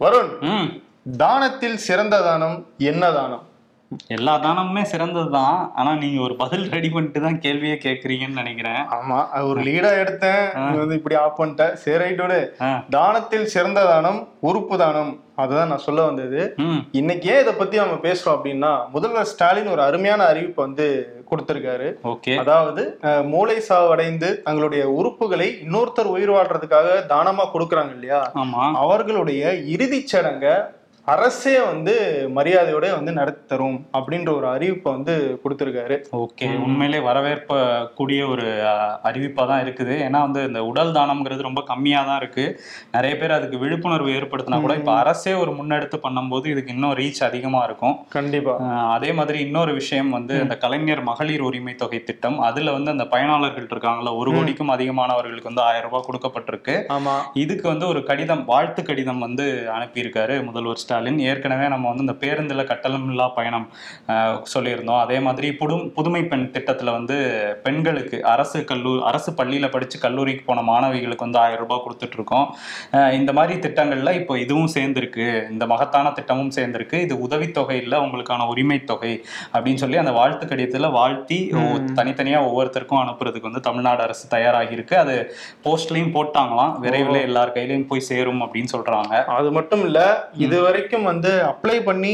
வருண் தானத்தில் சிறந்த தானம் என்ன தானம்? எல்லா தானமுமே சிறந்தது தான் ஆனா நீங்க ஒரு பதில் ரெடி பண்ணிட்டு தான் கேள்வியே கேக்குறீங்கன்னு நினைக்கிறேன். ஆமா ஒரு லீடா எடுத்தேன். வந்து இப்படி ஆஃப் பண்ணிட்ட. சரி. தானத்தில் சிறந்த தானம் உறுப்பு தானம். அதுதான் நான் சொல்ல வந்தது. இன்னைக்கு ஏன் இதை பத்தி நம்ம பேசுறோம் அப்படின்னா முதல்வர் ஸ்டாலின் ஒரு அருமையான அறிவிப்பை வந்து கொடுத்திருக்காரு. ஓகே. அதாவது மூளை சாவு அடைந்து தங்களுடைய உறுப்புகளை இன்னொருத்தர் உயிர் வாழ்றதுக்காக தானமா கொடுக்கறாங்க இல்லையா? அவர்களுடைய இறுதிச் சடங்க அரசே வந்து மரியாதையோட வந்து நடத்தி தரும் அப்படின்ற ஒரு அறிவிப்பை வந்து கொடுத்திருக்காரு. ஓகே உண்மையிலே வரவேற்ப கூடிய ஒரு அறிவிப்பா தான் இருக்குது. ஏன்னா வந்து இந்த உடல் தானம்ங்கிறது ரொம்ப கம்மியா தான் இருக்கு. நிறைய பேர் அதுக்கு விழிப்புணர்வு ஏற்படுத்தினா கூட இப்ப அரசே ஒரு முன்னெடுத்து பண்ணும்போது இதுக்கு இன்னும் ரீச் அதிகமா இருக்கும். கண்டிப்பா. அஹ் அதே மாதிரி இன்னொரு விஷயம் வந்து இந்த கலைஞர் மகளிர் உரிமை தொகை திட்டம். அதுல வந்து அந்த பயனாளர்கள் இருக்காங்கல்ல ஒரு கோடிக்கும் அதிகமானவர்களுக்கு வந்து ஆயிரம் ரூபாய் கொடுக்கப்பட்டிருக்கு. ஆமா. இதுக்கு வந்து ஒரு கடிதம் வாழ்த்து கடிதம் வந்து அனுப்பியிருக்காரு முதல்வர் ஸ்டாலின். ஏற்கனவே நம்ம வந்து இந்த பேருந்துல கட்டணமில்லா பயணம் சொல்லியிருந்தோம். அதே மாதிரி புது புதுமை பெண் திட்டத்துல வந்து பெண்களுக்கு அரசு கல்லூரி அரசு பள்ளியில படிச்சு கல்லூரிக்கு போன மாணவிகளுக்கு வந்து ஆயிரம் ரூபாய் அஹ், இந்த மாதிரி திட்டங்கள்ல இப்போ இதுவும் சேர்ந்திருக்கு. இந்த மகத்தான திட்டமும் சேர்ந்திருக்கு. இது உதவித்தொகை இல்லை உங்களுக்கான உரிமை தொகை அப்படின்னு சொல்லி அந்த வாழ்த்து கடிதத்துல வாழ்த்தி ஒ- தனித்தனியா ஒவ்வொருத்தருக்கும் அனுப்புறதுக்கு வந்து தமிழ்நாடு அரசு தயாராகி இருக்கு அது போஸ்ட்லயும் போட்டாங்களாம். விரைவில் எல்லார் கையிலயும் போய் சேரும் அப்படின்னு சொல்றாங்க. அது மட்டும் இல்ல இது வரைக்கும் வந்து அப்ளை பண்ணி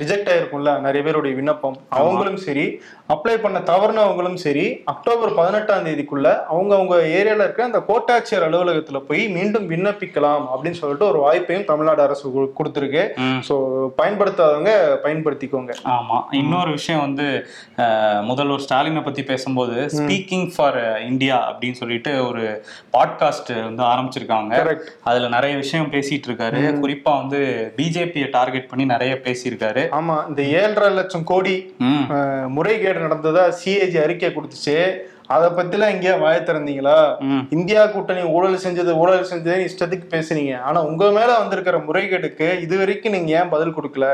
ரிஜெக்ட் ஆயிருக்கும்ல நிறைய பேருடைய விண்ணப்பம். அவங்களும் சரி. அப்ளை பண்ண தவறுனவங்களும் சரி அக்டோபர் பதினெட்டாம் தேதிக்குள்ள அவங்க அவங்க ஏரியால இருக்க அந்த கோட்டாட்சியர் அலுவலகத்துல போய் மீண்டும் விண்ணப்பிக்கலாம் அப்படின்னு சொல்லிட்டு ஒரு வாய்ப்பையும் தமிழ்நாடு அரசு கொடுத்திருக்கு. சோ பயன்படுத்தாதவங்க பயன்படுத்திக்கோங்க. ஆமா. இன்னொரு விஷயம் வந்து முதல்வர் ஸ்டாலினை பத்தி பேசும்போது ஸ்பீக்கிங் ஃபார் இந்தியா அப்படின்னு சொல்லிட்டு ஒரு பாட்காஸ்ட் வந்து ஆரம்பிச்சிருக்காங்க. அதுல நிறைய விஷயம் பேசிட்டு இருக்காரு குறிப்பா வந்து பிஜேபியை டார்கெட் பண்ணி நிறைய பேசியிருக்காரு. ஆமா. இந்த ஏழரை லட்சம் கோடி ம். அஹ், முறைகேடு நடந்ததா சிஏஜி அறிக்கை கொடுத்துச்சு. அதை பத்திலாம் எங்கேயா வாய திறந்தீங்களா. இந்தியா கூட்டணி ஊழல் செஞ்சது ஊழல் செஞ்சது இஷ்டத்துக்கு பேசுனீங்க. ஆனா உங்க மேல வந்திருக்கிற முறைகேடுக்கு இது வரைக்கும் நீங்க ஏன் பதில் கொடுக்கல?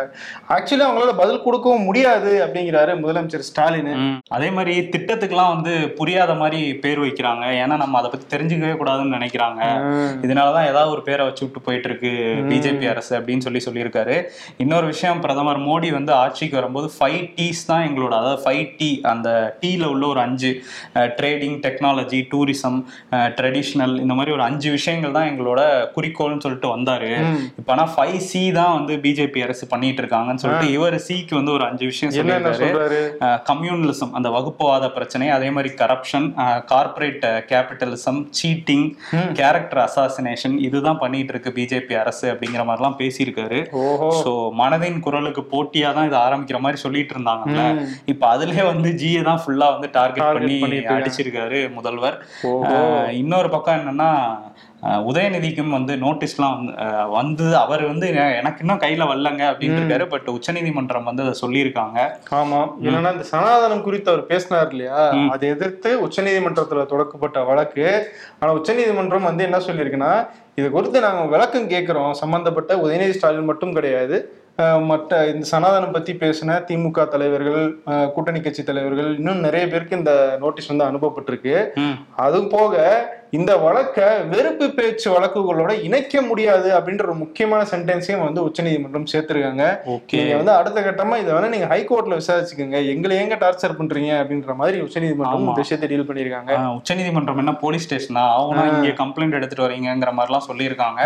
ஆக்சுவலி அவங்களால பதில் கொடுக்கவும் முடியாது அப்படிங்கிறாரு முதலமைச்சர் ஸ்டாலின். அதே மாதிரி திட்டத்துக்கெல்லாம் வந்து புரியாத மாதிரி பேர் வைக்கிறாங்க. ஏன்னா நம்ம அதை பத்தி தெரிஞ்சுக்கவே கூடாதுன்னு நினைக்கிறாங்க. இதனாலதான் ஏதாவது ஒரு பேரை வச்சு விட்டு போயிட்டு இருக்கு பிஜேபி அரசு அப்படின்னு சொல்லி சொல்லியிருக்காரு. இன்னொரு விஷயம் பிரதமர் மோடி வந்து ஆட்சிக்கு வரும்போது ஃபைவ் டீஸ் தான் எங்களோட அதாவது ஃபைவ் டி அந்த டீல உள்ள ஒரு அஞ்சு ட்ரேடிங் டெக்னாலஜி டூரிசம் ட்ரெடிஷ்னல் இந்த மாதிரி ஒரு அஞ்சு விஷயங்கள் தான் எங்களோட குறிக்கோள்னு சொல்லிட்டு வந்தாரு. இப்போ ஆனா ஃபைவ் சி தான் வந்து பிஜேபி அரசு பண்ணிட்டு இருக்காங்கன்னு சொல்லிட்டு இவர் சிக்கு வந்து ஒரு அஞ்சு விஷயம் சொல்லியிருக்காரு. கம்யூனலிசம் அந்த வகுப்புவாத பிரச்சனை அதே மாதிரி corruption corporate capitalism cheating character assassination இதுதான் பண்ணிட்டு இருக்கு பிஜேபி அரசு அப்படிங்கிற மாதிரிலாம் பேசியிருக்காரு. சோ மனதின் குரலுக்கு போட்டியா தான் இது ஆரம்பிக்கிற மாதிரி சொல்லிட்டு இருந்தாங்கல்ல. இப்ப அதுலயே வந்து ஜியை தான் ஃபுல்லா வந்து டார்கெட் பண்ணி. அடிச்சிருக்காரு முதல்வர். இன்னொரு பக்கம் என்னன்னா உதயநிதிக்கும் வந்து நோட்டீஸ்லாம் வந்து அவர் வந்து எனக்கு இன்னும் கையில வரலங்க அப்படின்னு இருக்காரு பட் உச்சநீதிமன்றம் வந்து அதை சொல்லியிருக்காங்க. ஆமா. என்னன்னா இந்த சனாதனம் குறித்து அவர் பேசினார் இல்லையா? அதை எதிர்த்து உச்சநீதிமன்றத்துல தொடக்கப்பட்ட வழக்கு. ஆனா உச்சநீதிமன்றம் வந்து என்ன சொல்லியிருக்குன்னா இது குறித்து நாங்க விளக்கம் கேட்கிறோம். சம்பந்தப்பட்ட உதயநிதி ஸ்டாலின் மட்டும் கிடையாது. மற்ற இந்த சனாதனம் பத்தி பேசின திமுக தலைவர்கள் கூட்டணி கட்சி தலைவர்கள் இன்னும் நிறைய பேருக்கு இந்த நோட்டீஸ் வந்து அனுப்பப்பட்டிருக்கு. அதுவும் போக இந்த வழக்கை வெறுப்பு பேச்சு வழக்குகளோட இணைக்க முடியாது அப்படின்ற ஒரு முக்கியமான சென்டென்ஸையும் வந்து உச்சநீதிமன்றம் சேர்த்திருக்காங்க. நீங்க வந்து அடுத்த கட்டமா இதை வேணா நீங்க ஹைகோர்ட்ல விசாரிச்சுக்கோங்க. எங்களை எங்க டார்ச்சர் பண்றீங்க அப்படின்ற மாதிரி உச்சநீதிமன்றம் விஷயத்தை டீல் பண்ணிருக்காங்க உச்சநீதிமன்றம் என்ன போலீஸ் ஸ்டேஷனா அவங்க இங்க கம்ப்ளைண்ட் எடுத்துட்டு வரீங்கங்கிற மாதிரிலாம் சொல்லியிருக்காங்க.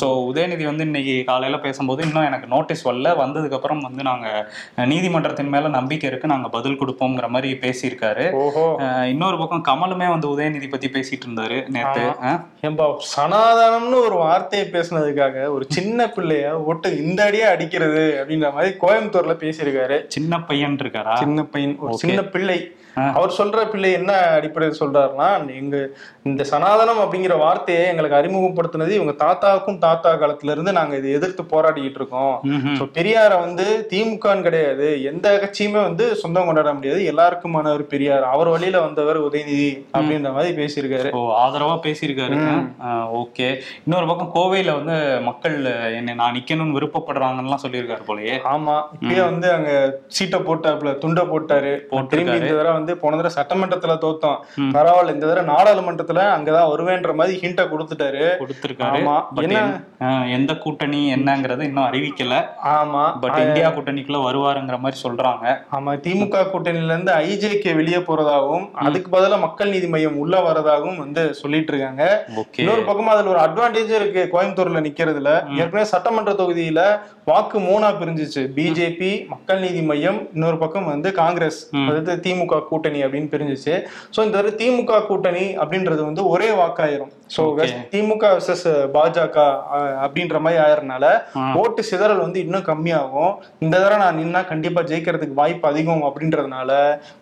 சோ உதயநிதி வந்து இன்னைக்கு காலையில பேசும்போது இன்னும் எனக்கு நோட்டீஸ் வரல. வந்ததுக்கு அப்புறம் வந்து நாங்க நீதிமன்றத்தின் மேல நம்பிக்கை இருக்கு. நாங்க பதில் கொடுப்போங்கிற மாதிரி பேசியிருக்காரு. இன்னொரு பக்கம் கமலுமே வந்து உதயநிதி பத்தி பேசிட்டு இருந்தாரு. நேத்து ஏம்பா சனாதனம்னு ஒரு வார்த்தையை பேசுனதுக்காக ஒரு சின்ன பிள்ளைய ஒட்டு இந்த அடியே அடிக்கிறது அப்படின்ற மாதிரி கோயம்புத்தூர்ல பேசியிருக்காரு சின்ன பையன் இருக்காரா சின்ன பையன் ஒரு. சின்ன பிள்ளை. அவர் சொல்ற பிள்ளை என்ன அடிப்படையில் சொல்றாருன்னா எங்க இந்த சனாதனம் அப்படிங்கிற வார்த்தையை எங்களுக்கு அறிமுகப்படுத்தினது இவங்க தாத்தாவுக்கும் தாத்தா காலத்துல இருந்து நாங்க இதை எதிர்த்து போராடிக்கிட்டு இருக்கோம். பெரியார வந்து திமுகன்னு கிடையாது. எந்த கட்சியுமே வந்து சொந்தம் கொண்டாட முடியாது. எல்லாருக்குமான ஒரு பெரியார். அவர் வழியில வந்தவர் உதயநிதி அப்படின்ற மாதிரி பேசியிருக்காரு. ஓ ஆதரவா பேசியிருக்காரு. ஓகே. இன்னொரு பக்கம் கோவையில வந்து மக்கள் என்னை நான் நிக்கணும்னு விருப்பப்படுறாங்கன்னு சொல்லியிருக்காரு போலயே. ஆமா. இப்பயே வந்து அங்க சீட்டை போட்டாப்ல துண்டை போட்டாரு. திரும்பி இந்த தடவை வந்து போன தடவை சட்டமன்றத்துல தோத்தோம். பரவாயில்ல இந்த தடவை நாடாளுமன்றத்துல அங்கதான் வருவேன்ற மாதிரி ஹிண்ட கொடுத்துட்டாரு. கொடுத்திருக்காரு. எந்த கூட்டணி என்னங்கறது இன்னும் அறிவிக்கல. ஆமா. பட் இந்தியா கூட்டணிக்குள்ள வருவாருங்கிற மாதிரி சொல்றாங்க. ஆமா. திமுக கூட்டணியில இருந்து ஐஜேகே வெளியே போறதாகவும் அதுக்கு பதிலா மக்கள் நீதி மையம் உள்ள வரதாகவும் வந்து சொல்லிட்டு இருக்காங்க. இன்னொரு பக்கம் அதுல ஒரு அட்வான்டேஜ் இருக்கு. கோயம்புத்தூர்ல நிக்கிறதுல. ஏற்கனவே சட்டமன்ற தொகுதியில வாக்கு மூணா பிரிஞ்சுச்சு. பிஜேபி மக்கள் நீதி மையம் இன்னொரு பக்கம் வந்து காங்கிரஸ். அதாவது திமுக கூட்டணி அப்படின்னு பிரிஞ்சிச்சு. ஸோ இந்த திமுக கூட்டணி அப்படின்றது வந்து ஒரே வாக்காயிரும். சோ திமுக வர்சஸ் பாஜக அப்படின்ற மாதிரி ஆயறனால ஓட்டு சிதறல் வந்து இன்னும் கம்மியாகும். இந்த தடவை நான் நின்னா கண்டிப்பா ஜெயிக்கிறதுக்கு வாய்ப்பு அதிகம் அப்படின்றதுனால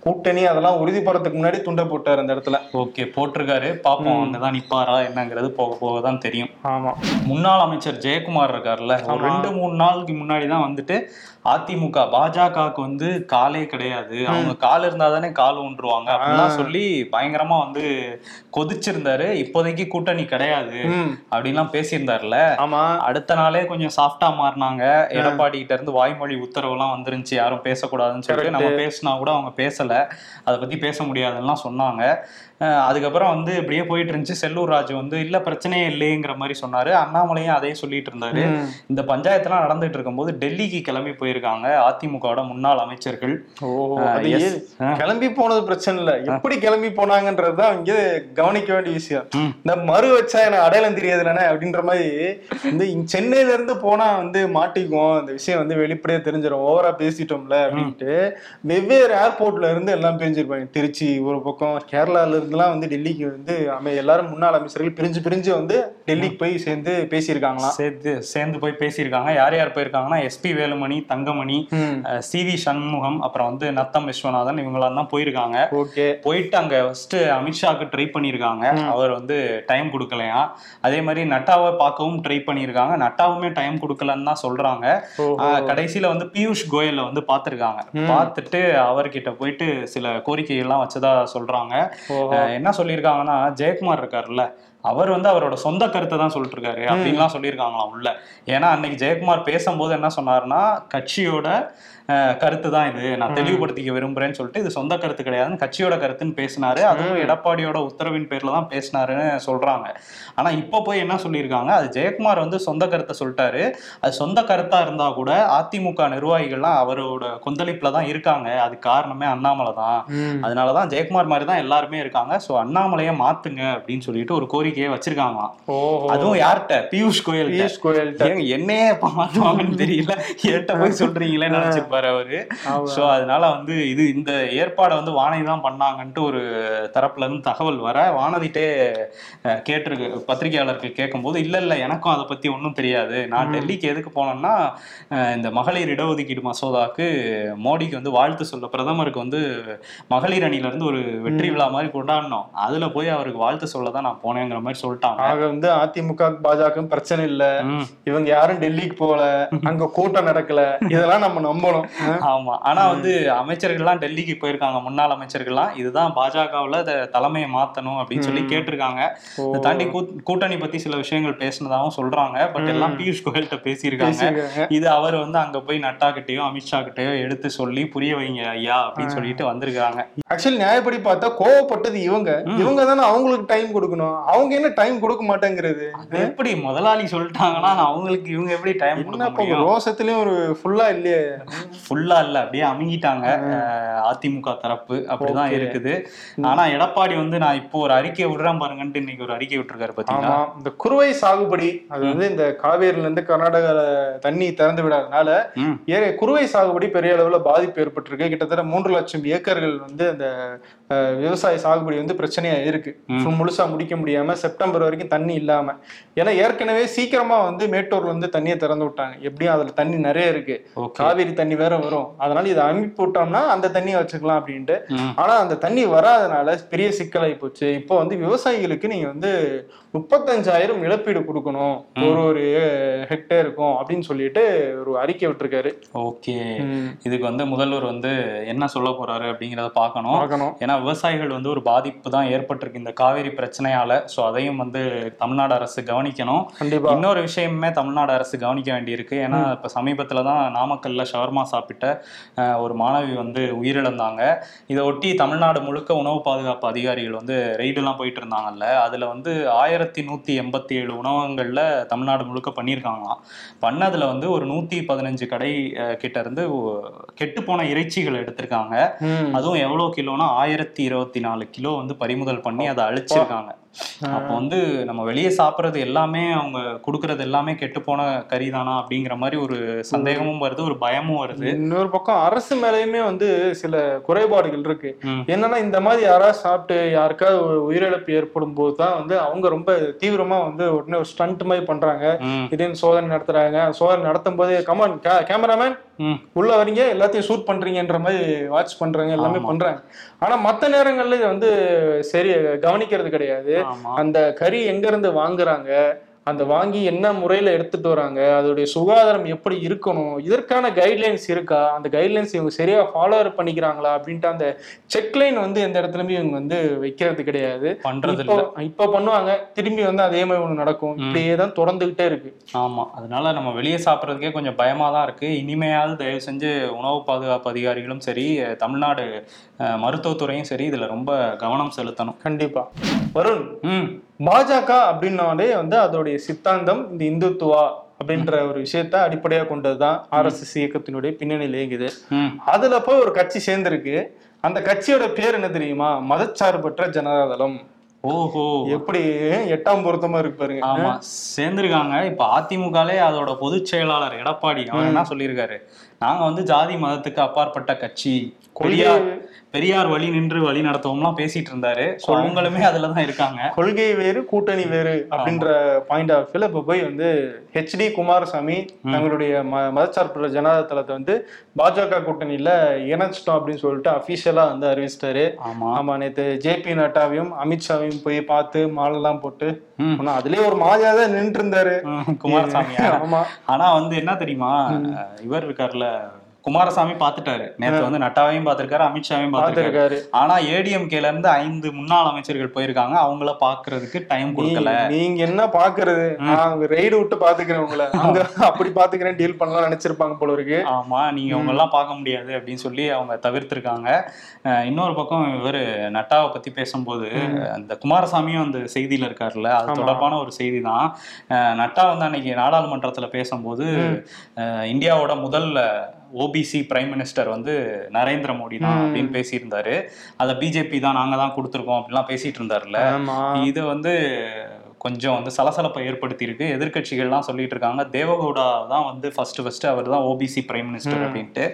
கூட்டணி அதெல்லாம் உறுதிப்படுறதுக்கு முன்னாடி துண்டை போட்டார் அந்த இடத்துல. ஓகே போட்டிருக்காரு. பாப்போம் அங்கதான் நிப்பாரா என்னங்கிறது போக போக தான் தெரியும். ஆமா. முன்னாள் அமைச்சர் ஜெயக்குமார் இருக்கார்ல ஒரு ரெண்டு மூணு நாளுக்கு முன்னாடி தான் வந்துட்டு அதிமுக பாஜகவுக்கு வந்து காலே கிடையாது. அவங்க கால் இருந்தா தானே கால் ஊன்றுவாங்க அப்படிலாம் சொல்லி பயங்கரமா வந்து கொதிச்சிருந்தாரு. இப்போதைக்கு கூட்டணி கிடையாது அப்படின்லாம் பேசியிருந்தாருல. ஆமா. அடுத்த நாளே கொஞ்சம் சாஃப்டா மாறினாங்க. எடப்பாடி கிட்ட இருந்து வாய்மொழி உத்தரவுலாம் வந்துருந்துச்சு. யாரும் பேசக்கூடாதுன்னு சொல்லிட்டு நம்ம பேசினா கூட அவங்க பேசல. அதை பத்தி பேச முடியாதுன்னுலாம் சொன்னாங்க. அதுக்கப்புறம் வந்து இப்படியே போயிட்டு இருந்துச்சு. செல்லூர் ராஜு வந்து இல்ல பிரச்சனையே இல்லைங்கிற மாதிரி சொன்னாரு. அண்ணாமலையும் அதே சொல்லிட்டு இருந்தாரு. இந்த பஞ்சாயத்துலாம் நடந்துட்டு இருக்கும்போது டெல்லிக்கு கிளம்பி போயிருக்காங்க அதிமுகவோட முன்னாள் அமைச்சர்கள். கிளம்பி போனது பிரச்சனை இல்ல. எப்படி கிளம்பி போனாங்கன்றதுதான் இங்க கவனிக்க வேண்டிய விஷயம். இந்த மறு வச்சா எனக்கு அடையாளம் தெரியாதுலனே அப்படின்ற மாதிரி இந்த சென்னையில இருந்து போனா வந்து மாட்டிக்குவோம். இந்த விஷயம் வந்து வெளிப்படையா தெரிஞ்சிடும் ஓவரா பேசிட்டோம்ல அப்படின்ட்டு வெவ்வேறு ஏர்போர்ட்ல இருந்து எல்லாம் பிரிஞ்சிருப்பாங்க. திருச்சி ஒரு பக்கம் கேரளால இருந்துலாம் வந்து டெல்லிக்கு வந்து அமை எல்லாரும் முன்னாள் அமைச்சர்கள் பிரிஞ்சு பிரிஞ்சு வந்து டெல்லிக்கு போய் சேர்ந்து பேசியிருக்காங்களாம். சேர்த்து சேர்ந்து போய் பேசியிருக்காங்க. யார் யார் போயிருக்காங்கன்னா SP Velumani Thangamani C V Shanmugam அப்புறம் வந்து நத்தம் விஸ்வநாதன் இவங்களாம் தான் போயிருக்காங்க. ஓகே. போயிட்டு அங்க ஃபர்ஸ்ட் அமித்ஷாக்கு ட்ரை பண்ணியிருக்காங்க. அவர் வந்து டைம் கொடுக்கலையா? அதே மாதிரி நட்டாவை பார்க்கவும் ட்ரை பண்ணியிருக்காங்க. நட்டாவுமே டைம் கொடுக்கலன்னு தான் சொல்றாங்க. கடைசியில வந்து பியூஷ் கோயலை வந்து பார்த்திருக்காங்க. பார்த்துட்டு அவர்கிட்ட போயிட்டு சில கோரிக்கைகள்லாம் வச்சதா சொல்றாங்க. என்ன சொல்லியிருக்காங்கன்னா ஜெயக்குமார் இருக்காருல்ல அவர் வந்து அவரோட சொந்த கருத்தை தான் சொல்லிட்டு இருக்காரு அப்படின்லாம் சொல்லியிருக்காங்களாம் உள்ள. ஏன்னா அன்னைக்கு ஜெயக்குமார் பேசும்போது என்ன சொன்னாருன்னா கட்சியோட கருத்து தான் இது. நான் தெளிவுபடுத்திக்க விரும்புறேன்னு சொல்லிட்டு இது சொந்த கருத்து கிடையாதுன்னு கட்சியோட கருத்துன்னு பேசினாரு. அதுவும் எடப்பாடியோட உத்தரவின் பேர்ல தான் பேசினாருன்னு சொல்றாங்க. ஆனா இப்ப போய் என்ன சொல்லியிருக்காங்க அது ஜெயக்குமார் வந்து சொந்த கருத்தை சொல்லிட்டாரு. அது சொந்த கருத்தா இருந்தா கூட அதிமுக நிர்வாகிகள்லாம் அவரோட கொந்தளிப்புல தான் இருக்காங்க. அது காரணமே அண்ணாமலை தான். அதனாலதான் ஜெயக்குமார் மாதிரி தான் எல்லாருமே இருக்காங்க. சோ அண்ணாமலையை மாத்துங்க அப்படின்னு சொல்லிட்டு ஒரு கோரிக்கையை வச்சிருக்காங்களாம். அதுவும் யார்கிட்ட? பியூஷ் கோயல் பியூஷ் கோயல் என்னையே எப்ப மாத்துவாங்கன்னு தெரியல. என்கிட்ட போய் சொல்றீங்களே நினைச்சிருப்பாரு அவரு. சோ அதனால வந்து இது இந்த ஏற்பாடை வந்து வானதி தான் பண்ணாங்கன்ட்டு ஒரு தரப்புல இருந்து தகவல் வர வானதிட்டே கேட்டிருக்கு பத்திரிகையாளர்கள் கேட்கும்போது இல்ல இல்ல எனக்கும் அதை பத்தி ஒன்றும் தெரியாது. நான் டெல்லிக்கு எதுக்கு போனேன்னா இந்த மகளிர் இடஒதுக்கீடு மசோதாக்கு மோடிக்கு வந்து வாழ்த்து சொல்ல பிரதமருக்கு வந்து மகளிர் அணில இருந்து ஒரு வெற்றி விழா மாதிரி கொண்டாடணும் அதுல போய் அவருக்கு வாழ்த்து சொல்ல தான் நான் போனேங்கிற மாதிரி சொல்லிட்டாங்க. ஆக வந்து அதிமுக பாஜக பிரச்சனை இல்ல. இவங்க யாரும் டெல்லிக்கு போகல. அங்க கூட்டம் நடக்கல. இதெல்லாம் நம்ம நம்பணும். ஆமா. ஆனா வந்து அமைச்சர்கள்லாம் டெல்லிக்கு போயிருக்காங்க. முன்னாள் அமைச்சர்கள்லாம். இதுதான் பாஜகவுல தலைமையை மாத்தணும் அப்படின்னு சொல்லி கேட்டிருக்காங்க. இதை தாண்டி கூட்டணி பத்தி சில விஷயங்கள் பேசினதாகவும் சொல்றாங்க. பட் எல்லாம் பியூஷ் கோயல்கிட்ட பேசியிருக்காங்க. இது அவர் வந்து அங்க போய் நட்டா கிட்டயோ அமித்ஷா கிட்டயோ எடுத்து சொல்லி புரிய வைங்க ஐயா அப்படின்னு சொல்லிட்டு வந்திருக்காங்க. ஆக்சுவலி நியாயப்படி பார்த்தா கோவப்பட்டது இவங்க இவங்க தானே அவங்களுக்கு டைம் கொடுக்கணும். அவங்க என்ன டைம் கொடுக்க மாட்டேங்கிறது? எப்படி முதலாளி சொல்லிட்டாங்கன்னா அவங்களுக்கு இவங்க எப்படி டைம் கொடுக்க ரோசத்திலயும் ஒரு ஃபுல்லா இல்லையே? ஃபுல்லா இல்ல அப்படியே அமுங்கிட்டாங்க அதிமுக தரப்பு. அப்படிதான். இருக்குது. ஆனா எடப்பாடி வந்து நான் இப்போ ஒரு அறிக்கை விடுறேன் பாருங்கன்ட்டு இன்னைக்கு ஒரு அறிக்கை விட்டுருக்காரு பாத்தீங்களா? ஆமா. இந்த குறுவை சாகுபடி அது வந்து இந்த காவேரியில இருந்து கர்நாடகால தண்ணி திறந்து விடாதனால குறுவை சாகுபடி பெரிய அளவுல பாதிப்பு ஏற்பட்டிருக்கு. கிட்டத்தட்ட மூன்று லட்சம் ஏக்கர்கள் வந்து அந்த விவசாய சாகுபடி வந்து பிரச்சனையா இருக்கு. முழுசா முடிக்க முடியாம செப்டம்பர் வரைக்கும் தண்ணி இல்லாம. ஏன்னா ஏற்கனவே சீக்கிரமா வந்து மேட்டூர்ல இருந்து தண்ணியை திறந்து விட்டாங்க. எப்படியும் அதுல தண்ணி நிறைய இருக்கு. காவேரி தண்ணி வேற வரும். அதனால இதை அனுப்பி விட்டோம்னா அந்த தண்ணியை வச்சுக்கலாம் அப்படின்ட்டு. ஆனா அந்த தண்ணி வராதனால பெரிய சிக்கலாகி போச்சு. இப்போ வந்து விவசாயிகளுக்கு நீங்க வந்து முப்பத்தஞ்சாயிரம் இழப்பீடு கொடுக்கணும். ஒரு ஒரு ஹெக்டேருக்கும் அப்படின்னு சொல்லிட்டு ஒரு அறிக்கை விட்டுருக்காரு. ஓகே. இதுக்கு வந்து முதல்வர் வந்து என்ன சொல்ல போறாரு அப்படிங்கிறத பார்க்கணும். பார்க்கணும். ஏன்னா விவசாயிகள் வந்து ஒரு பாதிப்பு தான் ஏற்பட்டிருக்கு இந்த காவேரி பிரச்சனையால. ஸோ அதையும் வந்து தமிழ்நாடு அரசு கவனிக்கணும். கண்டிப்பா. இன்னொரு விஷயமுமே தமிழ்நாடு அரசு கவனிக்க வேண்டியிருக்கு. ஏன்னா இப்போ சமீபத்தில் தான் நாமக்கல்ல ஷவர்மா சாப்பிட்ட ஒரு மாணவி வந்து உயிரிழந்தாங்க. இதை ஒட்டி தமிழ்நாடு முழுக்க உணவு பாதுகாப்பு அதிகாரிகள் வந்து ரெய்டுலாம் போயிட்டு இருந்தாங்கல்ல. அதில் வந்து ஆயிரத்தி நூற்றி எண்பத்தி ஏழு உணவகங்களில் தமிழ்நாடு முழுக்க பண்ணியிருக்காங்களாம். பண்ணதுல வந்து ஒரு நூற்றி பதினஞ்சு கடை கிட்ட இருந்து கெட்டு போன இறைச்சிகள் எடுத்திருக்காங்க. அதுவும் எவ்வளோ கிலோனா ஆயிரத்தி இருபத்தி நாலு கிலோ வந்து பறிமுதல் பண்ணி அதை அழிச்சிருக்காங்க. அப்போ வந்து நம்ம வெளியே சாப்பிட்றது எல்லாமே அவங்க கொடுக்கறது எல்லாமே கெட்டு போன கறி தானா அப்படிங்கிற மாதிரி ஒரு சந்தேகமும் வருது ஒரு பயமும் வருது. இன்னொரு பக்கம் அரசு மேலேயுமே வந்து சில குறைபாடுகள் இருக்கு. என்னன்னா இந்த மாதிரி யாராவது சாப்பிட்டு யாருக்காவது உயிரிழப்பு ஏற்படும் போது தான் வந்து அவங்க ரொம்ப தீவிரமா வந்து உடனே ஒரு ஸ்டண்ட் மாதிரி பண்றாங்க. திடீர்னு சோதனை நடத்துறாங்க. சோதனை நடத்தும் போது கமான் கேமராமேன். உள்ள வரீங்க எல்லாத்தையும் ஷூட் பண்றீங்கன்ற மாதிரி வாட்ச் பண்றாங்க எல்லாமே. பண்றாங்க. ஆனா மத்த நேரங்கள்ல இது வந்து சரி கவனிக்கிறது கிடையாது. அந்த கறி எங்க இருந்து வாங்குறாங்க அந்த வாங்கி என்ன முறையில எடுத்துட்டு வராங்க? அதோடைய சுகாதாரம் எப்படி இருக்கணும்? இதற்கான கைட்லைன்ஸ் இருக்கா? அந்த கைட்லைன்ஸ் இவங்க சரியா ஃபாலோ பண்ணிக்கிறாங்களா? அப்படின்ட்டு அந்த செக்லைன் வந்து எந்த இடத்துலயுமே இவங்க வந்து வைக்கிறது கிடையாது. பண்றது இப்போ இல்ல இப்போ பண்ணுவாங்க. திரும்பி வந்து அதே மாதிரி ஒண்ணு நடக்கும். இப்படியே தான் தொடர்ந்துகிட்டே இருக்கு. ஆமா. அதனால நம்ம வெளியே சாப்பிட்றதுக்கே கொஞ்சம் பயமா தான் இருக்கு. இனிமையாவது தயவு செஞ்சு உணவு பாதுகாப்பு அதிகாரிகளும் சரி தமிழ்நாடு மருத்துவத்துறையும் சரி இதுல ரொம்ப கவனம் செலுத்தணும். கண்டிப்பா. வருண் ம். பாஜக அப்படின்னாலே வந்து அதோடைய சித்தாந்தம் இந்த இந்துத்துவா அப்படின்ற ஒரு விஷயத்த அடிப்படையா கொண்டதுதான் ஆர்எஸ்எஸ் இயக்கத்தினுடைய பின்னணியில் இயங்குது. அதுல போய் ஒரு கட்சி சேர்ந்திருக்கு. அந்த கட்சியோட பேர் என்ன தெரியுமா? மதச்சார்பற்ற ஜனதாதளம். ஓஹோ. எப்படி? எட்டாம் பொருத்தமா இருக்கு பாருங்க. ஆமா. சேர்ந்திருக்காங்க. இப்ப அதிமுகலே அதோட பொதுச் செயலாளர் எடப்பாடி அவர் என்ன சொல்லியிருக்காரு? நாங்க வந்து ஜாதி மதத்துக்கு அப்பாற்பட்ட கட்சி. பெரியார் பெரியார் வழி நின்று வழி நடத்துவோம்லாம் பேசிட்டு இருந்தாரு So அவங்களுமே அதுலதான் இருக்காங்க. கொள்கை வேறு கூட்டணி வேறு அப்படின்ற பாயிண்ட் ஆஃப் வியூல இப்ப போய் வந்து ஹெச்டி குமாரசாமி தங்களுடைய ம மதச்சார்பற்ற ஜனதாதளத்தை வந்து பாஜக கூட்டணியில இணைச்சிட்டோம் அப்படின்னு சொல்லிட்டு அபிஷியலா வந்து அறிவிச்சிட்டாரு. ஆமா. ஆமா நேத்து ஜேபி நட்டாவையும் அமித்ஷாவையும் போய் பார்த்து மாலெல்லாம் போட்டு ம். ஆனா அதுலயே ஒரு மாதிரியா தான் நின்று இருந்தாரு ம், குமாரசாமியா ஆமா. ஆனா வந்து என்ன தெரியுமா? இவர் இருக்காருல்ல குமாரசாமி பாத்துட்டாரு. நேத்து வந்து நட்டாவையும் பாத்திருக்காரு அமித்ஷாவையும் பார்த்திருக்காரு ஆனா ஏடிஎம்கேல இருந்து ஐந்து முன்னாள் அமைச்சர்கள் போயிருக்காங்க. அவங்கள பாக்குறதுக்கு டைம் கொடுக்கல. நீங்க என்ன பாக்குறது? நான் ரெய்டு விட்டு பாத்துக்கிறேன் உங்களை. அங்க அப்படி பாத்துக்கிறேன் டீல் பண்ணலாம் நினைச்சிருப்பாங்க போல இருக்கு. ஆமா நீங்க அவங்க எல்லாம் பார்க்க முடியாது அப்படின்னு சொல்லி அவங்க தவிர்த்திருக்காங்க. இன்னொரு பக்கம் இவர் நட்டாவை பத்தி பேசும்போது அந்த குமாரசாமியும் அந்த செய்தியில இருக்காருல்ல அது தொடர்பான ஒரு செய்தி தான் நட்டா வந்து அன்னைக்கு நாடாளுமன்றத்துல பேசும்போது இந்தியாவோட முதல் ஓபிசி பிரைம் மினிஸ்டர் வந்து நரேந்திர மோடி தான் அப்படின்னு பேசியிருந்தாரு. அதை பிஜேபி தான் நாங்க தான் கொடுத்துருக்கோம் அப்படிலாம் பேசிட்டு இருந்தாருல்ல. இது வந்து கொஞ்சம் வந்து சலசலப்பை ஏற்படுத்தியிருக்கு. எதிர்க்கட்சிகள்லாம் சொல்லிட்டு இருக்காங்க தேவகவுடா தான் வந்து ஃபர்ஸ்ட் ஃபர்ஸ்ட் அவர் தான் ஓபிசி பிரைம் மினிஸ்டர் அப்படின்ட்டு.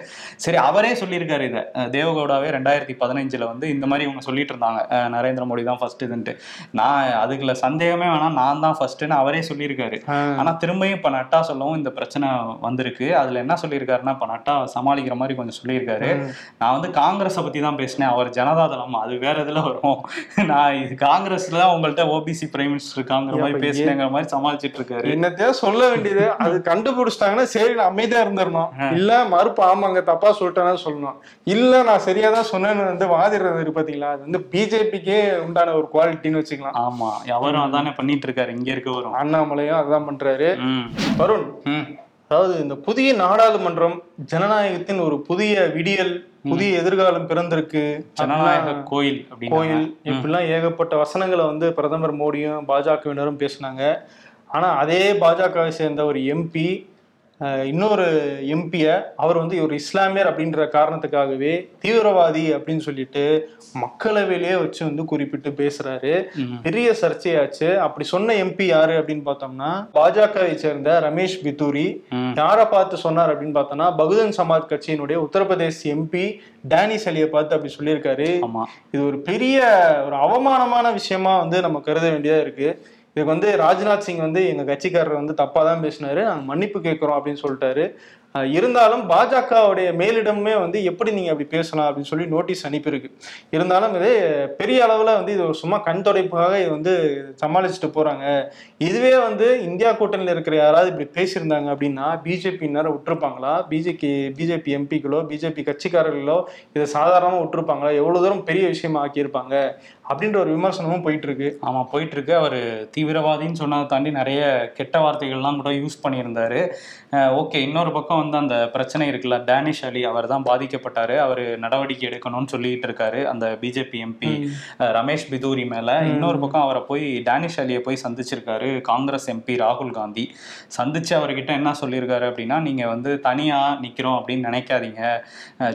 சரி அவரே சொல்லியிருக்காரு இதை. தேவகவுடாவே ரெண்டாயிரத்தி பதினஞ்சுல வந்து இந்த மாதிரி இவங்க சொல்லிட்டு இருந்தாங்க நரேந்திர மோடி தான் ஃபர்ஸ்ட் இதுன்ட்டு. நான் அதுக்குள்ள சந்தேகமே வேணாம். நான் தான் ஃபர்ஸ்ட்னு அவரே சொல்லியிருக்காரு. ஆஹ் ஆனா திரும்பியும் இப்ப நட்டா சொல்லவும் இந்த பிரச்சனை வந்திருக்கு. அதுல என்ன சொல்லியிருக்காருன்னா இப்ப நட்டா சமாளிக்கிற மாதிரி கொஞ்சம் சொல்லியிருக்காரு. நான் வந்து காங்கிரஸை பத்தி தான் பேசினேன். அவர் ஜனதாதளம் அது வேற இதுல வரும். நான் இது காங்கிரஸ்ல தான் உங்கள்ட்ட ஓபிசி பிரைம் மினிஸ்டர் இருக்காங்கிற மாதிரி பேசினேங்கிற மாதிரி சமாளிச்சிட்டு இருக்காரு என்னத்தையோ சொல்ல வேண்டியது. அது கண்டுபிடிச்சிட்டாங்கன்னா சரி நான் அமைதியா இருந்துடணும் இல்ல மறுப்பு ஆமாங்க தப்பா சொல்லிட்டேன்னா சொல்லணும். இல்ல நான் சரியா தான் சொன்னேன்னு வந்து வாதிடுறது இருக்கு பாத்தீங்களா? அது வந்து பிஜேபிக்கே உண்டான ஒரு குவாலிட்டின்னு வச்சுக்கலாம். ஆமா அவரும் அதானே பண்ணிட்டு இருக்காரு இங்க இருக்க வரும் அண்ணாமலையும் அதான் பண்றாரு. வருண் அதாவது இந்த புதிய நாடாளுமன்றம் ஜனநாயகத்தின் ஒரு புதிய விடியல் புதிய எதிர்காலம் பிறந்திருக்கு. ஜனநாயக கோயில் கோயில். இப்படிலாம் ஏகப்பட்ட வசனங்களை வந்து பிரதமர் மோடியும் பாஜகவினரும் பேசினாங்க. ஆனா அதே பாஜகவை சேர்ந்த ஒரு எம்பி இன்னொரு எம்பியை அவர் வந்து ஒரு இஸ்லாமியர் அப்படின்ற காரணத்துக்காகவே தீவிரவாதி அப்படின்னு சொல்லிட்டு மக்களவையிலேயே வச்சு வந்து குறிப்பிட்டு பேசுறாரு. பெரிய சர்ச்சையாச்சு. அப்படி சொன்ன எம்பி யாரு அப்படின்னு பார்த்தோம்னா பாஜகவை சேர்ந்த ரமேஷ் பித்தூரி. யாரை பார்த்து சொன்னார் அப்படின்னு பார்த்தோம்னா பகுஜன் சமாஜ் கட்சியினுடைய உத்தரப்பிரதேஷ் எம்பி டேனிஸ் அலியை பார்த்து அப்படி சொல்லியிருக்காரு. இது ஒரு பெரிய ஒரு அவமானமான விஷயமா வந்து நம்ம கருத வேண்டியதா இருக்கு. இதுக்கு வந்து ராஜ்நாத் சிங் வந்து எங்க கட்சிக்காரர் வந்து தப்பா தான் பேசினாரு. நாங்கள் மன்னிப்பு கேட்கிறோம் அப்படின்னு சொல்லிட்டாரு. இருந்தாலும் பாஜகவுடைய மேலிடமே வந்து எப்படி நீங்க அப்படி பேசலாம் அப்படின்னு சொல்லி நோட்டீஸ் அனுப்பியிருக்கு. இருந்தாலும் இது பெரிய அளவுல வந்து இது ஒரு சும்மா கண் தொடைப்புக்காக இது வந்து சமாளிச்சுட்டு போறாங்க. இதுவே வந்து இந்தியா கூட்டணியில் இருக்கிற யாராவது இப்படி பேசியிருந்தாங்க அப்படின்னா பிஜேபி விட்டுருப்பாங்களா? பிஜேபி பிஜேபி எம்பிக்களோ பிஜேபி கட்சிக்காரர்களோ இதை சாதாரணமாக விட்டுருப்பாங்களா? எவ்வளோ தூரம் பெரிய விஷயமா ஆக்கியிருப்பாங்க? அப்படின்ற ஒரு விமர்சனமும் போயிட்டு இருக்கு ஆமா போயிட்டு இருக்கு அவர் தீவிரவாதின்னு சொன்னதை தாண்டி நிறைய கெட்ட வார்த்தைகள்லாம் கூட யூஸ் பண்ணியிருந்தாரு. ஓகே இன்னொரு பக்கம் வந்து அந்த பிரச்சனை இருக்குல்ல டேனிஷ் அலி அவர் தான் பாதிக்கப்பட்டாரு. அவர் நடவடிக்கை எடுக்கணும்னு சொல்லிட்டு இருக்காரு அந்த பிஜேபி எம்பி ரமேஷ் பிதூரி மேல. இன்னொரு பக்கம் அவரை போய் டேனிஷ் அலியை போய் சந்திச்சிருக்காரு காங்கிரஸ் எம்பி ராகுல் காந்தி. சந்திச்சு அவர்கிட்ட என்ன சொல்லியிருக்காரு அப்படின்னா நீங்க வந்து தனியா நிக்கிறோம் அப்படின்னு நினைக்காதீங்க.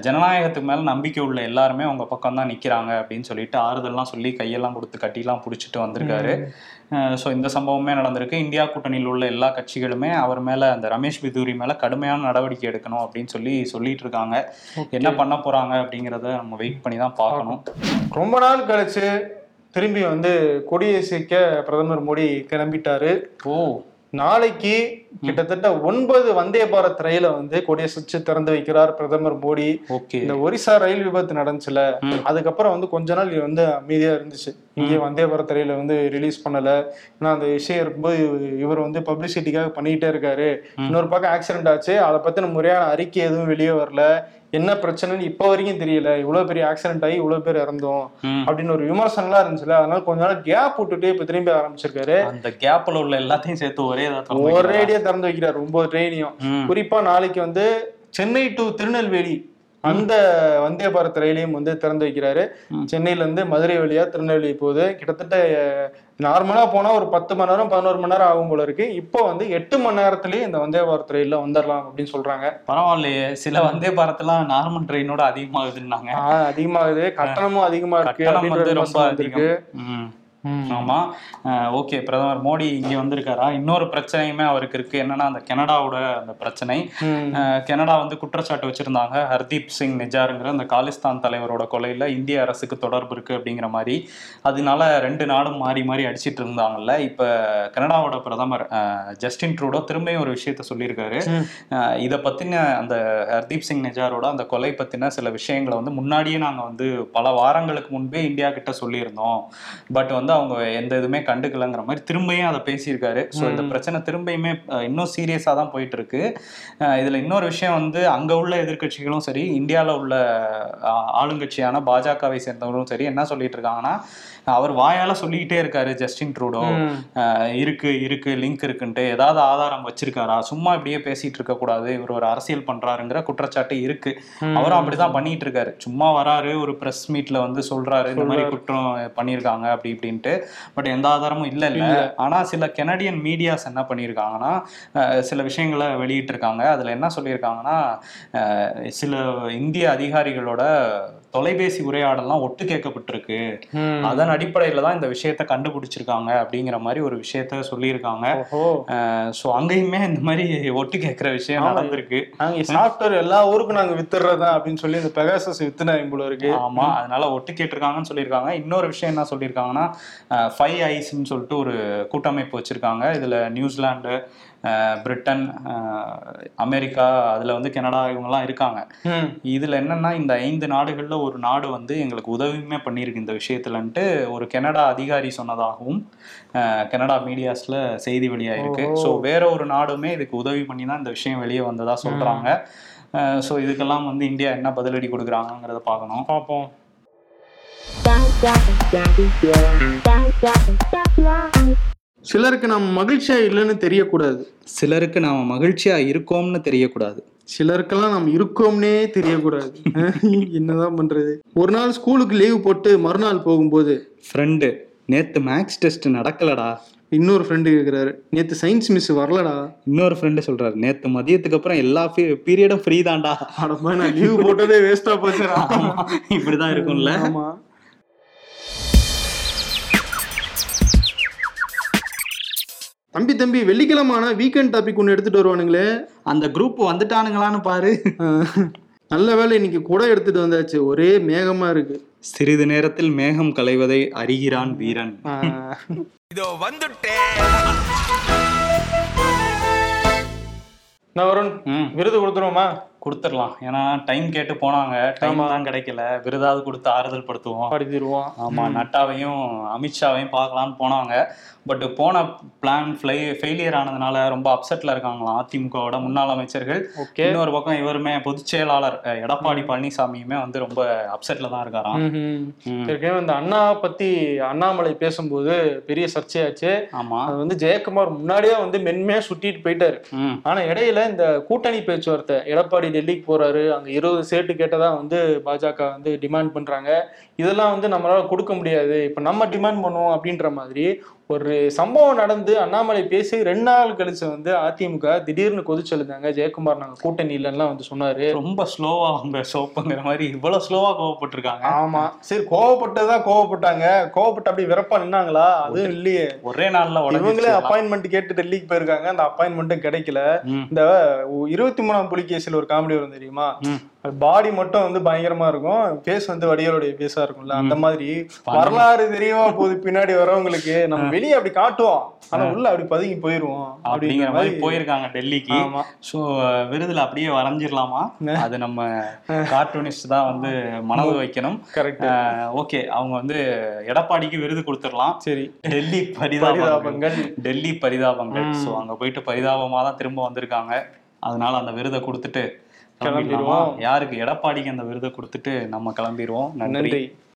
ஜனநாயகத்துக்கு மேல நம்பிக்கை உள்ள எல்லாருமே உங்க பக்கம் தான் நிக்கிறாங்க அப்படின்னு சொல்லிட்டு ஆறுதல்லாம் சொல்லி கையெல்லாம் கொடுத்து கட்டிலாம் பிடிச்சிட்டு வந்திருக்காரு. ஸோ இந்த சம்பவமே நடந்திருக்கு. இந்தியா கூட்டணியில் உள்ள எல்லா கட்சிகளுமே அவர் மேல அந்த ரமேஷ் பிதூரி மேல கடுமையான நடவடிக்கை எடுக்கணும் அப்படின்னு சொல்லி சொல்லிட்டு இருக்காங்க. என்ன பண்ண போறாங்க அப்படிங்கிறத நம்ம வெயிட் பண்ணி தான் பார்க்கணும். ரொம்ப நாள் கழிச்சு திரும்பி வந்து கொடியேசிக்க பிரதமர் மோடி கிளம்பிட்டாரு. ஓ. நாளைக்கு கிட்டத்தட்ட ஒன்பது வந்தே பாரத் ரயிலை வந்து கொடியசைச்சு திறந்து வைக்கிறார் பிரதமர் மோடி. இந்த ஒரிசா ரயில் விபத்து நடந்துச்சுல. அதுக்கப்புறம் வந்து கொஞ்ச நாள் வந்து அமைதியா இருந்துச்சு. இங்கே வந்தே பாரத் ரயில வந்து ரிலீஸ் பண்ணல. ஏன்னா அந்த விஷயம் இருக்கும்போது இவ- இவர் வந்து பப்ளிசிட்டிக்காக பண்ணிக்கிட்டே இருக்காரு. இன்னொரு பக்கம் ஆக்சிடென்ட் ஆச்சு. அதை பத்தின முறையான அறிக்கை எதுவும் வெளியே வரல. என்ன பிரச்சனைன்னு இப்போ வரைக்கும் தெரியல. இவ்வளவு பெரிய ஆக்சிடென்ட் ஆகி இவ்வளவு பேர் இறந்தோம். அப்படின்னு ஒரு விமர்சனம்லாம் இருந்துச்சுல. அதனால கொஞ்ச நாள் கேப் விட்டுட்டு இப்ப திரும்பி ஆரம்பிச்சிருக்காரு. அந்த கேப்ல உள்ள எல்லாத்தையும் சேர்த்து ஒரே? ஒரேடியா திறந்து வைக்கிறார் ஒன்பது ட்ரெயினையும். குறிப்பா நாளைக்கு வந்து சென்னை டு திருநெல்வேலி அந்த வந்தே பாரத் ரயிலையும் வந்து திறந்து வைக்கிறாரு. சென்னையில இருந்து மதுரை வழியா திருநெல்வேலி போகுது. கிட்டத்தட்ட நார்மலா போனா ஒரு பத்து மணி நேரம் பதினோரு மணி நேரம் ஆகும் போல இருக்கு. இப்போ வந்து எட்டு மணி நேரத்திலேயே இந்த வந்தே பாரத் ரயில்ல வந்துடலாம் அப்படின்னு சொல்றாங்க. பரவாயில்லையே. சில வந்தே பாரத்லாம் நார்மல் ட்ரெயினோட அதிகமாகுதுன்னாங்க. அதிகமாகுது. கட்டணமும் அதிகமா இருக்கு ஆமா. ஓகே பிரதமர் மோடி இங்க வந்திருக்காரா? இன்னொரு பிரச்சனையுமே அவருக்கு இருக்கு. என்னன்னா அந்த கனடாவோட அந்த பிரச்சனை. கனடா வந்து குற்றச்சாட்டு வச்சிருந்தாங்க. ஹர்தீப் சிங் நிஜாருங்கிற அந்த காலிஸ்தான் தலைவரோட கொலையில இந்திய அரசுக்கு தொடர்பு இருக்கு அப்படிங்கிற மாதிரி. அதனால ரெண்டு நாடும் மாறி மாறி அடிச்சிட்டு இருந்தாங்கல்ல. இப்ப கனடாவோட பிரதமர் ஜஸ்டின் ட்ரூடோ திரும்பியும் ஒரு விஷயத்த சொல்லியிருக்காரு. இத பத்தின அந்த ஹர்தீப் சிங் நிஜாரோட அந்த கொலை பத்தின சில விஷயங்களை வந்து முன்னாடியே நாங்க வந்து பல வாரங்களுக்கு முன்பே இந்தியா கிட்ட சொல்லியிருந்தோம். பட் வந்து அவங்க எந்த இதுவுமே கண்டுக்கலங்கிற மாதிரி திரும்பியும் அதை பேசியிருக்காரு. ஸோ இந்த பிரச்சனை திரும்பியுமே இன்னும் சீரியஸாக தான் போயிட்டு இருக்கு இதுல இன்னொரு விஷயம் வந்து அங்க உள்ள எதிர்க்கட்சிகளும் சரி இந்தியாவில் உள்ள ஆளுங்கட்சியான பாஜகவை சேர்ந்தவங்களும் சரி என்ன சொல்லிட்டு இருக்காங்கன்னா அவர் வாயால சொல்லிக்கிட்டே இருக்காரு ஜஸ்டின் ட்ரூடோ. இருக்கு இருக்கு லிங்க் இருக்குன்ட்டு ஏதாவது ஆதாரம் வச்சிருக்காரா? சும்மா இப்படியே பேசிட்டு இருக்க கூடாது இவர் ஒரு அரசியல் பண்றாருங்கிற குற்றச்சாட்டு இருக்கு. அவரும் அப்படிதான் பண்ணிட்டு இருக்காரு. சும்மா வராரு ஒரு பிரஸ் மீட்ல வந்து சொல்றாரு இந்த மாதிரி குற்றம் பண்ணியிருக்காங்க அப்படி இப்படின்ட்டு. பட் எந்த ஆதாரமும் இல்ல இல்ல. ஆனா சில கெனடியன் மீடியாஸ் என்ன பண்ணியிருக்காங்கன்னா சில விஷயங்களை வெளியிட்டு இருக்காங்க அதுல என்ன சொல்லியிருக்காங்கன்னா சில இந்திய அதிகாரிகளோட தொலைபேசி உரையாடல்லாம் ஒட்டு கேட்கப்பட்டிருக்கு. அதன் அடிப்படையில தான் இந்த விஷயத்த கண்டுபிடிச்சிருக்காங்க அப்படிங்கிற மாதிரி ஒரு விஷயத்த சொல்லியிருக்காங்க. ஸோ அங்கேயுமே இந்த மாதிரி ஒட்டு கேட்குற விஷயம் நடந்திருக்கு. சாஃப்ட்வேர் எல்லா ஊருக்கும் நாங்க வித்துறதா அப்படின்னு சொல்லி இந்த பெகாசஸ் வித்துனா இவ்வளவு இருக்கு. ஆமா அதனால ஒட்டு கேட்டிருக்காங்கன்னு சொல்லியிருக்காங்க. இன்னொரு விஷயம் என்ன சொல்லியிருக்காங்கன்னா ஃபைவ் ஐஸ்ன்னு சொல்லிட்டு ஒரு கூட்டமைப்பு வச்சிருக்காங்க. இதுல நியூசிலாந்து அஹ், பிரிட்டன் அமெரிக்கா அதுல வந்து கனடா இவங்கெல்லாம் இருக்காங்க. ம். இதுல என்னன்னா இந்த ஐந்து நாடுகள்ல ஒரு நாடு வந்து எங்களுக்கு உதவியுமே பண்ணியிருக்கு இந்த விஷயத்துலன்ட்டு ஒரு கனடா அதிகாரி சொன்னதாகவும் கனடா மீடியாஸ்ல செய்தி வெளியாயிருக்கு. ஸோ வேற ஒரு நாடுமே இதுக்கு உதவி பண்ணி தான் இந்த விஷயம் வெளியே வந்ததா சொல்றாங்க. ஸோ இதுக்கெல்லாம் வந்து இந்தியா என்ன பதிலடி கொடுக்குறாங்கிறத பார்க்கணும். பார்ப்போம். சிலருக்கு நம்ம மகிழ்ச்சியா இல்லைன்னு தெரியக்கூடாது. சிலருக்கு நாம மகிழ்ச்சியா இருக்கோம்னு தெரியக்கூடாது. சிலருக்கெல்லாம் நம்ம இருக்கோம்னே தெரியக்கூடாது. என்னதான் பண்றது? ஒரு நாள் ஸ்கூலுக்கு லீவ் போட்டு மறுநாள் போகும்போது ஃப்ரெண்டு நேத்து மேக்ஸ் டெஸ்ட் நடக்கலடா. இன்னொரு ஃப்ரெண்டு கேக்குறாரு நேத்து சயின்ஸ் மிஸ் வரலடா. இன்னொரு ஃப்ரெண்டு சொல்றாரு நேத்து மதியத்துக்கு அப்புறம் எல்லா பீரியடும் ஃப்ரீ தான்டா. நான் லீவ் போட்டதே வேஸ்டா போச்சுடா. இப்படிதான் இருக்கும்ல. ஆமா. தம்பி தம்பி வெள்ளிக்கிழமை ஆனா வீக்கெண்ட் டாபிக் ஒன்று எடுத்துட்டு வருவானுங்களே. அந்த குரூப் வந்துட்டானுங்களான்னு பாரு. நல்ல வேளை இன்னைக்கு கூட எடுத்துட்டு வந்தாச்சு. ஒரே மேகமா இருக்கு. சிறிது நேரத்தில் மேகம் களைவதை அறிகிறான் வீரன். இதோ வந்துட்டேன் நான் வருண் விருது கொடுத்துருவோமா? கொடுத்துடலாம். ஏன்னா டைம் கேட்டு போனாங்க. டைம் தான் கிடைக்கல. விருதாவது கொடுத்து ஆறுதல் படுத்துவோம். படுத்திடுவோம். ஆமா நட்டாவையும் அமித்ஷாவையும் பார்க்கலான்னு போனாங்க. பட் போன பிளான் ஃபிளை ஃபெயிலியர் ஆனதுனால ரொம்ப அப்செட்ல இருக்காங்களாம் அதிமுகவோட முன்னாள் அமைச்சர்கள். இன்னொரு பக்கம் இவருமே பொதுச் செயலாளர் எடப்பாடி பழனிசாமியுமே வந்து ரொம்ப அப்செட்ல தான் இருக்காராம். இந்த அண்ணா பத்தி அண்ணாமலை பேசும்போது பெரிய சர்ச்சையாச்சு. ஆமா. அது வந்து ஜெயக்குமார் முன்னாடியே வந்து மென்மையா சுட்டிட்டு போயிட்டாரு. ம். ஆனா இடையில இந்த கூட்டணி பேச்சுவார்த்தை எடப்பாடி டெல்லிக்கு போறாரு. அங்க இருபது சேட்டு கேட்டதா வந்து பாஜக வந்து டிமாண்ட் பண்றாங்க. இதெல்லாம் வந்து நம்மளால கொடுக்க முடியாது. இப்ப நம்ம டிமாண்ட் பண்ணுவோம் அப்படின்ற மாதிரி ஒரு சம்பவம் நடந்து அண்ணாமலை பேசி ரெண்டு நாள் கழிச்சு வந்து அதிமுக திடீர்னு கொதிச்சு எழுந்தாங்க ஜெயக்குமார் நாங்க கூட்டணி இல்லைன்னா வந்து சொன்னாரு. ரொம்ப ஸ்லோவா அவங்க சோப்புங்கிற மாதிரி இவ்வளவு ஸ்லோவா கோவப்பட்டிருக்காங்க. ஆமா. சரி கோவப்பட்டதான் கோவப்பட்டாங்க. கோவப்பட்டு அப்படி விரப்பா நின்னாங்களா? அதுவும் இல்லையே. ஒரே நாள்ல இவங்களே அப்பாயின்மெண்ட் கேட்டு டெல்லிக்கு போயிருக்காங்க. அந்த அப்பாயின்மெண்ட்டும் கிடைக்கல. இந்த இருபத்தி மூணாம் புலிகேசில் ஒரு காமெடி வரும் தெரியுமா. பாடி மட்டும் வந்து பயங்கரமா இருக்கும். ஃபேஸ் வந்து வடிவேலுடைய ஃபேஸா இருக்கும்ல. அந்த மாதிரி வரலாறு தெரியுமா போது பின்னாடி வரவங்களுக்கு. நம்ம வெளியே அப்படி காட்டுவோம். ஆனா உள்ள அப்படி பதுங்கி போயிருவோம் அப்படிங்கிற மாதிரி போயிருக்காங்க டெல்லிக்கு. ஸோ விருதுல அப்படியே வரைஞ்சிடலாமா அது நம்ம கார்ட்டூனிஸ்ட் தான் வந்து மனது வைக்கணும். கரெக்ட் ஓகே அவங்க வந்து எடப்பாடிக்கு விருது கொடுத்துடலாம். சரி. டெல்லி பரிதாபங்கள். டெல்லி பரிதாபங்கள். ஸோ அங்க போயிட்டு பரிதாபமா தான் திரும்ப வந்திருக்காங்க. அதனால அந்த விருதை கொடுத்துட்டு கிளம்பிடுவோம். யாருக்கு? எடப்பாடிக்கு அந்த விருதை கொடுத்துட்டு நம்ம கிளம்பிடுவோம். நன்றி.